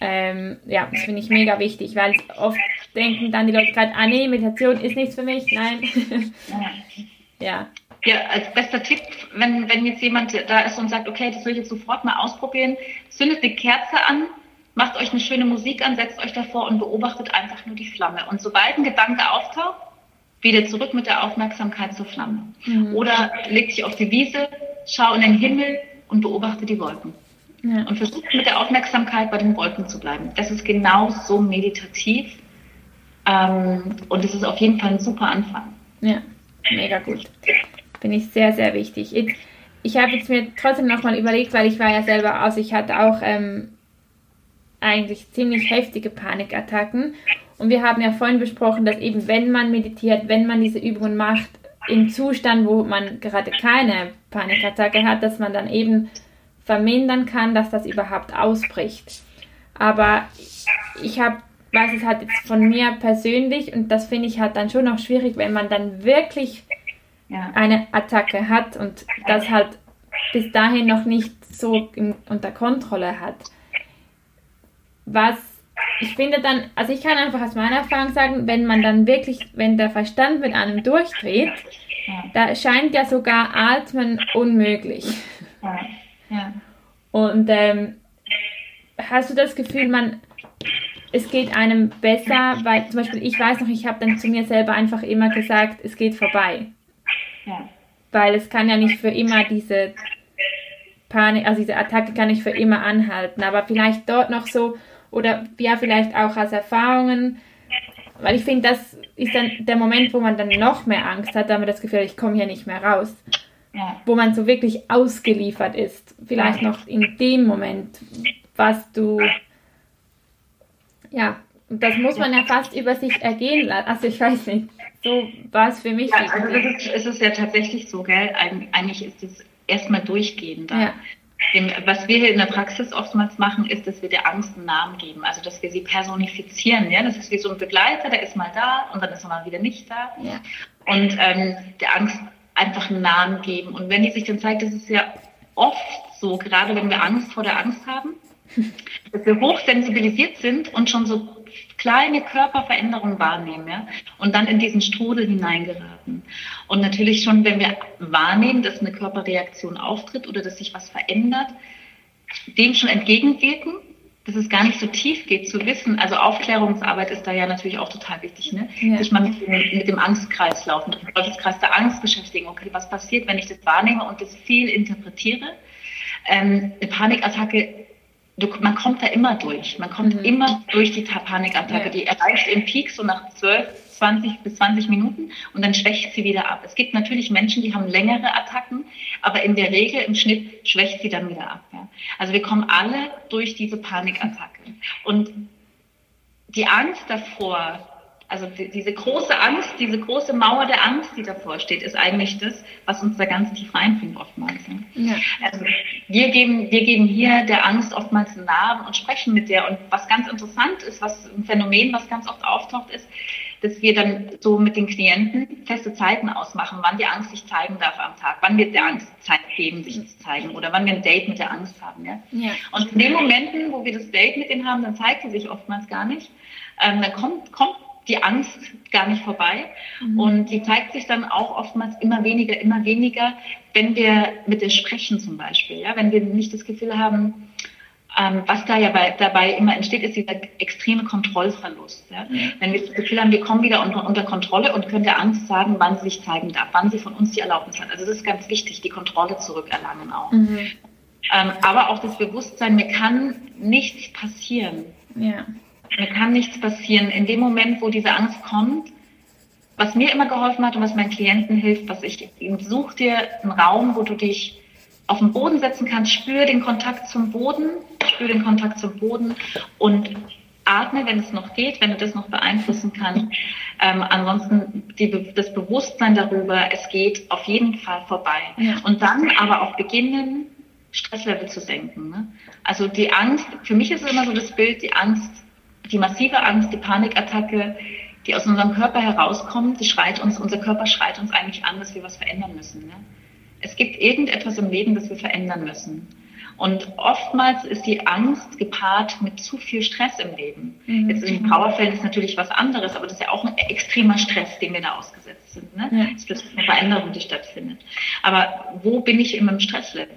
C: Ähm, ja, das finde ich mega wichtig, weil oft denken dann die Leute gerade, ah nee, Meditation ist nichts für mich, nein.
B: Ja. Ja, als bester Tipp, wenn, wenn jetzt jemand da ist und sagt, okay, das will ich jetzt sofort mal ausprobieren, zündet eine Kerze an, macht euch eine schöne Musik an, setzt euch davor und beobachtet einfach nur die Flamme. Und sobald ein Gedanke auftaucht, wieder zurück mit der Aufmerksamkeit zur Flamme. Mhm. Oder leg dich auf die Wiese, schau in den Himmel und beobachte die Wolken. Ja. Und versucht mit der Aufmerksamkeit bei den Wolken zu bleiben. Das ist genau so meditativ Ähm, und es ist auf jeden Fall ein super Anfang.
C: Ja, mega gut. Finde ich sehr, sehr wichtig. Ich, ich habe jetzt mir trotzdem nochmal überlegt, weil ich war ja selber aus, ich hatte auch ähm, eigentlich ziemlich heftige Panikattacken. Und wir haben ja vorhin besprochen, dass eben wenn man meditiert, wenn man diese Übungen macht, im Zustand, wo man gerade keine Panikattacke hat, dass man dann eben vermindern kann, dass das überhaupt ausbricht. Aber ich habe, weiß es halt jetzt von mir persönlich und das finde ich halt dann schon noch schwierig, wenn man dann wirklich ja. eine Attacke hat und das halt bis dahin noch nicht so in, unter Kontrolle hat. Was ich finde dann, also ich kann einfach aus meiner Erfahrung sagen, wenn man dann wirklich, wenn der Verstand mit einem durchdreht, ja. da scheint ja sogar Atmen unmöglich. Ja. ja. Und ähm, hast du das Gefühl, man, es geht einem besser, weil zum Beispiel ich weiß noch, ich habe dann zu mir selber einfach immer gesagt, es geht vorbei. Ja. Weil es kann ja nicht für immer diese Panik, also diese Attacke kann nicht für immer anhalten, aber vielleicht dort noch so oder ja, vielleicht auch als Erfahrungen, weil ich finde, das ist dann der Moment, wo man dann noch mehr Angst hat, da man das Gefühl, ich komme hier nicht mehr raus. Ja. Wo man so wirklich ausgeliefert ist. Vielleicht noch in dem Moment, was du, ja, das muss man ja fast über sich ergehen lassen. Also ich weiß nicht, so war es für mich.
B: Ja, also es ist, es ist ja tatsächlich so, gell? Eigentlich ist es erstmal durchgehend da. Ja. Was wir hier in der Praxis oftmals machen, ist, dass wir der Angst einen Namen geben, also dass wir sie personifizieren. Ja? Das ist wie so ein Begleiter, der ist mal da und dann ist er mal wieder nicht da. Ja. Und ähm, der Angst einfach einen Namen geben. Und wenn die sich dann zeigt, das ist ja oft so, gerade wenn wir Angst vor der Angst haben, dass wir hochsensibilisiert sind und schon so kleine Körperveränderungen wahrnehmen ja? und dann in diesen Strudel hineingeraten. Und natürlich schon, wenn wir wahrnehmen, dass eine Körperreaktion auftritt oder dass sich was verändert, dem schon entgegenwirken, dass es gar nicht so tief geht zu wissen. Also Aufklärungsarbeit ist da ja natürlich auch total wichtig, ne? Ja. sich mal mit dem, mit dem Angstkreislauf, mit dem Teufelskreis der Angst beschäftigen. Okay, was passiert, wenn ich das wahrnehme und das viel interpretiere? Ähm, eine Panikattacke du, man kommt da immer durch. Man kommt mhm. immer durch die Panikattacke. Ja. Die erreicht den Peak so nach 12, 20 bis 20 Minuten und dann schwächt sie wieder ab. Es gibt natürlich Menschen, die haben längere Attacken, aber in der Regel im Schnitt schwächt sie dann wieder ab. Ja. Also wir kommen alle durch diese Panikattacke. Und die Angst davor, also die, diese große Angst, diese große Mauer der Angst, die davor steht, ist eigentlich das, was uns da ganz tief reinbringt oftmals. Ne? Ja. Also wir geben, wir geben hier der Angst oftmals einen Namen und sprechen mit der. Und was ganz interessant ist, was ein Phänomen, was ganz oft auftaucht, ist, dass wir dann so mit den Klienten feste Zeiten ausmachen, wann die Angst sich zeigen darf am Tag, wann wir der Angst Zeit geben, sich zu zeigen oder wann wir ein Date mit der Angst haben. Ja? ja. Und in den Momenten, wo wir das Date mit denen haben, dann zeigt sie sich oftmals gar nicht. Ähm, dann kommt, kommt die Angst gar nicht vorbei. Mhm. Und die zeigt sich dann auch oftmals immer weniger, immer weniger, wenn wir mit ihr sprechen zum Beispiel. Ja? Wenn wir nicht das Gefühl haben, ähm, was da ja bei, dabei immer entsteht, ist dieser extreme Kontrollverlust. Ja? Mhm. Wenn wir das Gefühl haben, wir kommen wieder unter, unter Kontrolle und können der Angst sagen, wann sie sich zeigen darf, wann sie von uns die Erlaubnis hat. Also das ist ganz wichtig, die Kontrolle zurückerlangen auch. Mhm. Ähm, aber auch das Bewusstsein, mir kann nichts passieren. Ja. Mir kann nichts passieren. In dem Moment, wo diese Angst kommt, was mir immer geholfen hat und was meinen Klienten hilft, was ich such dir einen Raum, wo du dich auf den Boden setzen kannst, spür den Kontakt zum Boden, spür den Kontakt zum Boden und atme, wenn es noch geht, wenn du das noch beeinflussen kannst. Ähm, ansonsten die, das Bewusstsein darüber, es geht auf jeden Fall vorbei. Ja. Und dann aber auch beginnen, Stresslevel zu senken. Ne? Also die Angst, für mich ist es immer so das Bild, die Angst die massive Angst, die Panikattacke, die aus unserem Körper herauskommt, die schreit uns, unser Körper schreit uns eigentlich an, dass wir was verändern müssen. Ne? Es gibt irgendetwas im Leben, das wir verändern müssen. Und oftmals ist die Angst gepaart mit zu viel Stress im Leben. Mhm. Jetzt in den Powerfällen ist natürlich was anderes, aber das ist ja auch ein extremer Stress, dem wir da ausgesetzt sind. Ne? Ja. Das ist eine Veränderung, die stattfindet. Aber wo bin ich in meinem Stresslevel?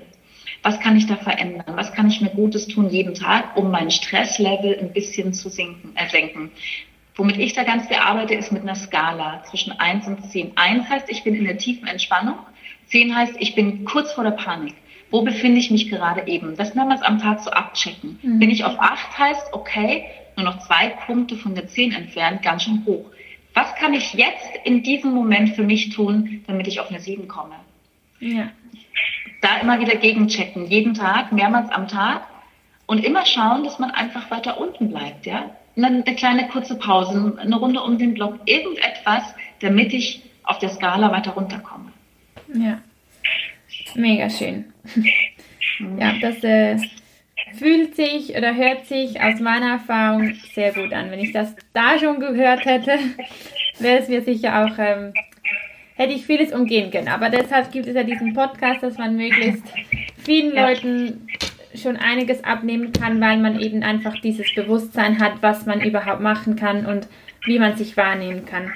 B: Was kann ich da verändern? Was kann ich mir Gutes tun jeden Tag, um mein Stresslevel ein bisschen zu sinken, äh, senken? Womit ich da ganz viel arbeite, ist mit einer Skala zwischen 1 und 10. 1 heißt, ich bin in der tiefen Entspannung. 10 heißt, ich bin kurz vor der Panik. Wo befinde ich mich gerade eben? Das mehrmals am Tag so abchecken. Mhm. Bin ich auf 8 heißt, okay, nur noch zwei Punkte von der 10 entfernt, ganz schön hoch. Was kann ich jetzt in diesem Moment für mich tun, damit ich auf eine 7 komme? Ja. Da immer wieder gegenchecken, jeden Tag, mehrmals am Tag und immer schauen, dass man einfach weiter unten bleibt, ja? Und dann eine kleine kurze Pause, eine Runde um den Block, irgendetwas, damit ich auf der Skala weiter runterkomme.
C: Ja, mega schön. ja, das äh, fühlt sich oder hört sich aus meiner Erfahrung sehr gut an. Wenn ich das da schon gehört hätte, wäre es mir sicher auch, ähm, hätte ich vieles umgehen können. Aber deshalb gibt es ja diesen Podcast, dass man möglichst vielen ja. Leuten schon einiges abnehmen kann, weil man eben einfach dieses Bewusstsein hat, was man überhaupt machen kann und wie man sich wahrnehmen kann.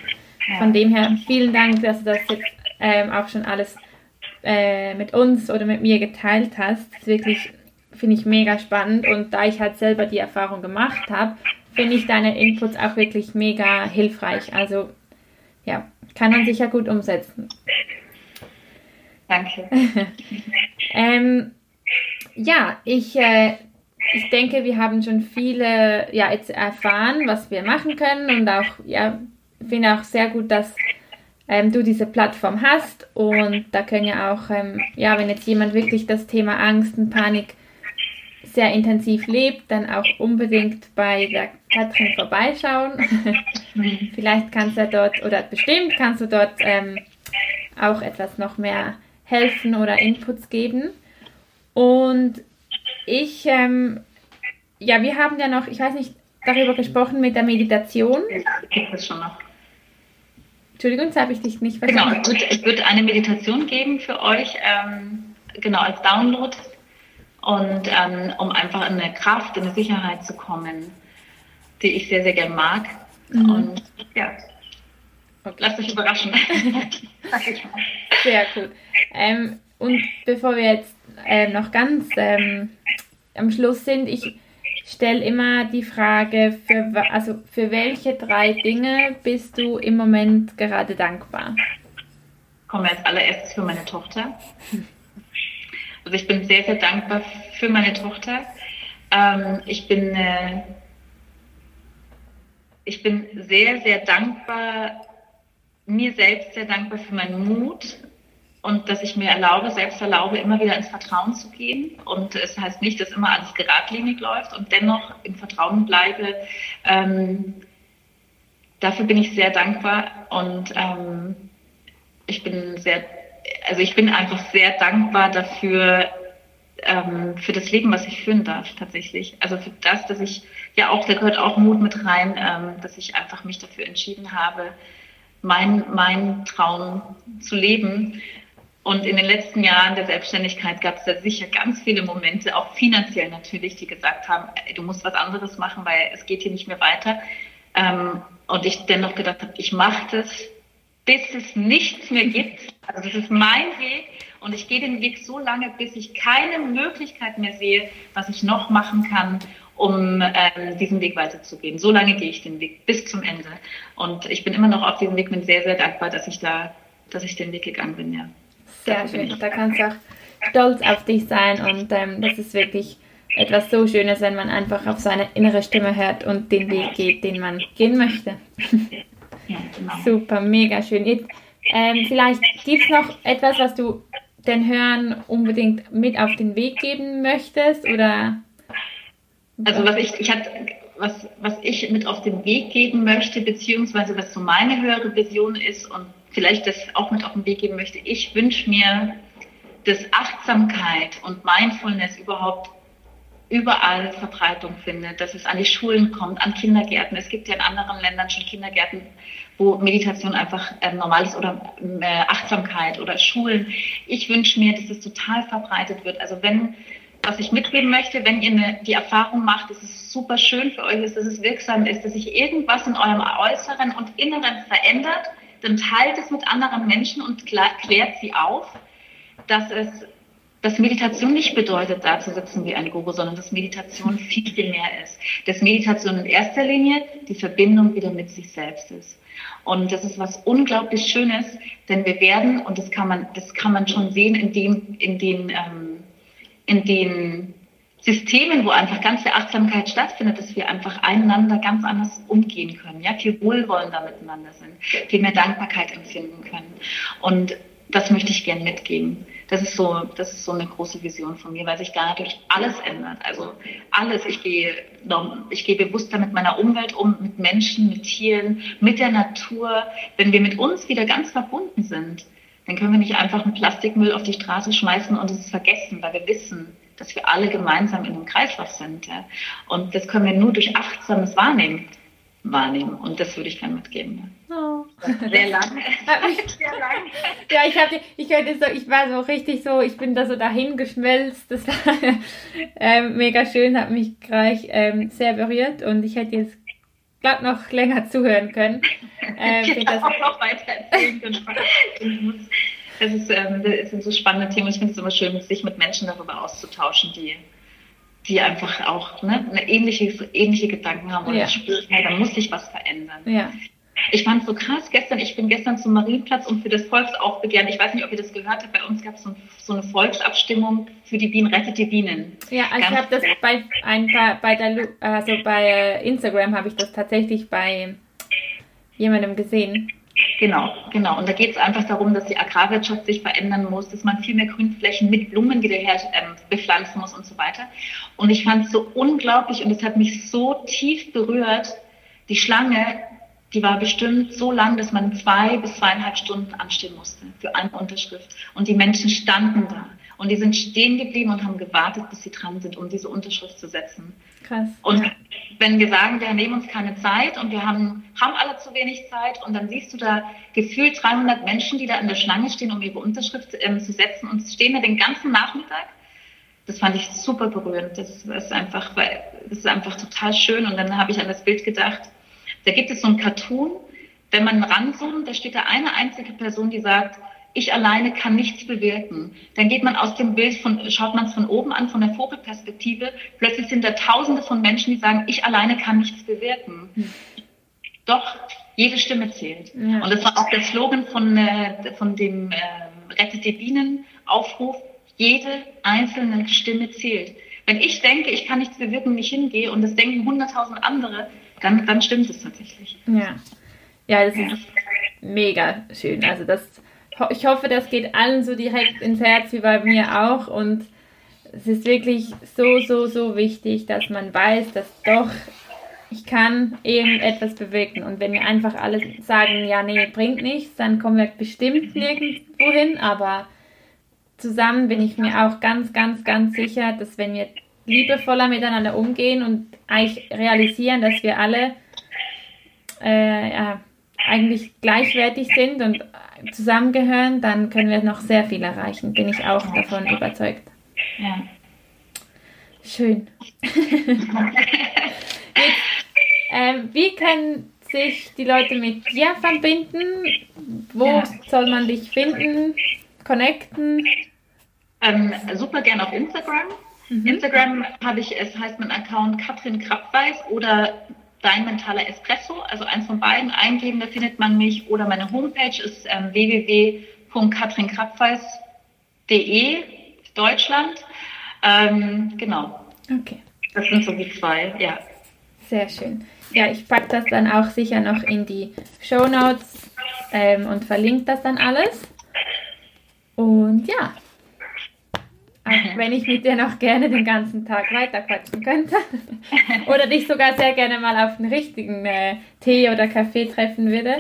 C: Von dem her vielen Dank, dass du das jetzt ähm, auch schon alles äh, mit uns oder mit mir geteilt hast. Das ist wirklich, finde ich mega spannend und da ich halt selber die Erfahrung gemacht habe, finde ich deine Inputs auch wirklich mega hilfreich. Also ja, kann man sicher gut umsetzen.
B: Danke.
C: ähm, ja, ich, äh, ich denke, wir haben schon viele ja, jetzt erfahren, was wir machen können und auch ja, finde auch sehr gut, dass ähm, du diese Plattform hast und da können ja auch, ähm, ja, wenn jetzt jemand wirklich das Thema Angst und Panik sehr intensiv lebt, dann auch unbedingt bei der Katrin vorbeischauen. Vielleicht kannst du dort, oder bestimmt kannst du dort ähm, auch etwas noch mehr helfen oder Inputs geben. Und ich, ähm, ja, wir haben ja noch, ich weiß nicht, darüber gesprochen mit der Meditation. Gibt es schon noch. Entschuldigung, jetzt habe ich dich nicht
B: verstanden. Genau, es wird, es wird eine Meditation geben für euch, ähm, genau als Download und ähm, um einfach in eine Kraft, in eine Sicherheit zu kommen, die ich sehr, sehr gern mag. Mhm. Und ja, lasst euch überraschen.
C: sehr cool. Ähm, und bevor wir jetzt äh, noch ganz ähm, am Schluss sind, ich stelle immer die Frage, für, also für welche drei Dinge bist du im Moment gerade dankbar?
B: Kommen wir als allererstes für meine Tochter. Also ich bin sehr, sehr dankbar für meine Tochter. Ähm, ich bin äh, ich bin sehr, sehr dankbar, mir selbst sehr dankbar für meinen Mut, und dass ich mir erlaube, selbst erlaube, immer wieder ins Vertrauen zu gehen. Und es heißt nicht, dass immer alles geradlinig läuft und dennoch im Vertrauen bleibe. Ähm, dafür bin ich sehr dankbar und ähm, ich bin sehr, also ich bin einfach sehr dankbar dafür, ähm, für das Leben, was ich führen darf, tatsächlich. Also für das, dass ich, ja auch, da gehört auch Mut mit rein, ähm, dass ich einfach mich dafür entschieden habe, mein, mein Traum zu leben. Und in den letzten Jahren der Selbstständigkeit gab es da sicher ganz viele Momente, auch finanziell natürlich, die gesagt haben, du musst was anderes machen, weil es geht hier nicht mehr weiter. Ähm, und ich dennoch gedacht habe, ich mache das, bis es nichts mehr gibt. Also das ist mein Weg und ich gehe den Weg so lange, bis ich keine Möglichkeit mehr sehe, was ich noch machen kann, um ähm, diesen Weg weiterzugehen. So lange gehe ich den Weg bis zum Ende. Und ich bin immer noch auf diesem Weg, bin sehr, sehr dankbar, dass ich da, dass ich den Weg gegangen bin, ja.
C: Sehr schön. Da kannst du auch stolz auf dich sein und ähm, das ist wirklich etwas so Schönes, wenn man einfach auf seine innere Stimme hört und den Weg geht, den man gehen möchte. Ja, genau. Super, mega schön. Jetzt, ähm, vielleicht gibt es noch etwas, was du den Hörern unbedingt mit auf den Weg geben möchtest oder?
B: Also was ich, ich hatte, was, was ich mit auf den Weg geben möchte, beziehungsweise was so meine höhere Vision ist und vielleicht das auch mit auf den Weg geben möchte. Ich wünsche mir, dass Achtsamkeit und Mindfulness überhaupt überall Verbreitung findet, dass es an die Schulen kommt, an Kindergärten. Es gibt ja in anderen Ländern schon Kindergärten, wo Meditation einfach äh, normal ist oder äh, Achtsamkeit oder Schulen. Ich wünsche mir, dass es total verbreitet wird. Also wenn, was ich mitgeben möchte, wenn ihr eine, die Erfahrung macht, dass es super schön für euch ist, dass es wirksam ist, dass sich irgendwas in eurem Äußeren und Inneren verändert, dann teilt es mit anderen Menschen und klärt sie auf, dass es dass Meditation nicht bedeutet, da zu sitzen wie ein Guru, sondern dass Meditation viel, viel mehr ist. Dass Meditation in erster Linie die Verbindung wieder mit sich selbst ist. Und das ist was unglaublich Schönes, denn wir werden, und das kann man, das kann man schon sehen in dem, in den, ähm, in den Systemen, wo einfach ganz viel Achtsamkeit stattfindet, dass wir einfach einander ganz anders umgehen können, ja, viel wohlwollender miteinander sind, viel mehr Dankbarkeit empfinden können. Und das möchte ich gern mitgeben. Das ist so, das ist so eine große Vision von mir, weil sich da natürlich alles ändert. Also alles. Ich gehe, ich gehe bewusster mit meiner Umwelt um, mit Menschen, mit Tieren, mit der Natur. Wenn wir mit uns wieder ganz verbunden sind, dann können wir nicht einfach einen Plastikmüll auf die Straße schmeißen und es vergessen, weil wir wissen, dass wir alle gemeinsam in einem Kreislauf sind. Und das können wir nur durch achtsames Wahrnehmen wahrnehmen. Und das würde ich gerne mitgeben. Oh. Sehr lang.
C: Sehr lang. ja, ich hatte, ich könnte so, ich war so richtig so, ich bin da so dahin geschmelzt. Das war ähm, mega schön, hat mich gleich ähm, sehr berührt und ich hätte jetzt glatt noch länger zuhören können.
B: Ähm, ich hätte auch noch weiter erzählen können. Das, ist, ähm, das sind so spannende Themen. Ich finde es immer schön, sich mit Menschen darüber auszutauschen, die, die einfach auch ne, eine ähnliche, ähnliche Gedanken haben und ja. spüren, hey, da muss sich was verändern. Ja. Ich fand es so krass gestern, ich bin gestern zum Marienplatz und für das Volksaufbegehren, ich weiß nicht, ob ihr das gehört habt, bei uns gab es so, so, eine Volksabstimmung für die Bienen, rettet die Bienen.
C: Ja, also ich habe das bei, ein paar, bei, der, also bei Instagram habe ich das tatsächlich bei jemandem gesehen.
B: Genau, genau. Und da geht es einfach darum, dass die Agrarwirtschaft sich verändern muss, dass man viel mehr Grünflächen mit Blumen wieder ähm, bepflanzen muss und so weiter. Und ich fand es so unglaublich und es hat mich so tief berührt. Die Schlange, die war bestimmt so lang, dass man zwei bis zweieinhalb Stunden anstehen musste für eine Unterschrift. Und die Menschen standen da. Und die sind stehen geblieben und haben gewartet, bis sie dran sind, um diese Unterschrift zu setzen. Krass. Und ja. wenn wir sagen, wir nehmen uns keine Zeit und wir haben, haben alle zu wenig Zeit und dann siehst du da gefühlt 300 Menschen, die da in der Schlange stehen, um ihre Unterschrift ähm, zu setzen und stehen da den ganzen Nachmittag. Das fand ich super berührend. Das ist einfach, das ist einfach total schön. Und dann habe ich an das Bild gedacht. Da gibt es so ein Cartoon. Wenn man ranzoomt, da steht da eine einzige Person, die sagt, ich alleine kann nichts bewirken. Dann geht man aus dem Bild von, schaut man es von oben an, von der Vogelperspektive. Plötzlich sind da Tausende von Menschen, die sagen, ich alleine kann nichts bewirken. Hm. Doch, jede Stimme zählt. Ja. Und das war auch der Slogan von, äh, von dem äh, Rettet die Bienen Aufruf. Jede einzelne Stimme zählt. Wenn ich denke, ich kann nichts bewirken, nicht hingehe und das denken hunderttausend andere, dann, dann stimmt es tatsächlich.
C: Ja. Ja, das ja. ist mega schön. Also das ich hoffe, das geht allen so direkt ins Herz wie bei mir auch. Und es ist wirklich so, so, so wichtig, dass man weiß, dass doch ich kann irgendetwas bewirken. Und wenn wir einfach alle sagen, ja, nee, bringt nichts, dann kommen wir bestimmt nirgendwo hin. Aber zusammen bin ich mir auch ganz, ganz, ganz sicher, dass wenn wir liebevoller miteinander umgehen und eigentlich realisieren, dass wir alle äh, ja, eigentlich gleichwertig sind und zusammengehören, dann können wir noch sehr viel erreichen. Bin ich auch davon überzeugt. Ja. Schön. Jetzt, ähm, wie können sich die Leute mit dir verbinden? Wo ja. soll man dich finden, connecten?
B: Ähm, super gern auf Instagram. Mhm. Instagram habe ich, es heißt mein Account Katrin Krabweis oder Dein mentaler Espresso, also eins von beiden eingeben, da findet man mich. Oder meine Homepage ist ähm, www.katrinkrapfeis.de, Deutschland. Ähm, genau. Okay. Das sind so die zwei, ja.
C: Sehr schön. Ja, ich packe das dann auch sicher noch in die Show Notes ähm, und verlinke das dann alles. Und ja, auch wenn ich mit dir noch gerne den ganzen Tag weiterquatschen könnte. oder dich sogar sehr gerne mal auf einen richtigen äh, Tee oder Kaffee treffen würde.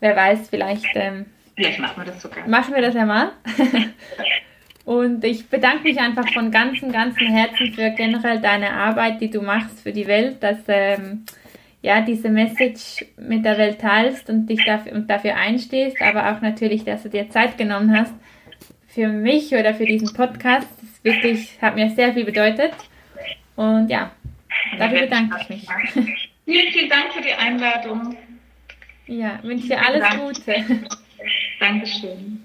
C: Wer weiß, vielleicht. Ähm,
B: vielleicht machen wir das sogar.
C: Machen wir das ja mal. Und ich bedanke mich einfach von ganzem, ganzem Herzen für generell deine Arbeit, die du machst für die Welt, dass ähm, ja diese Message mit der Welt teilst und dich dafür, und dafür einstehst, aber auch natürlich, dass du dir Zeit genommen hast, für mich oder für diesen Podcast. Das ist wirklich, hat mir sehr viel bedeutet. Und ja, dafür bedanke ich mich.
B: Vielen, vielen Dank für die Einladung.
C: Ja, wünsche dir alles Gute.
B: Dankeschön.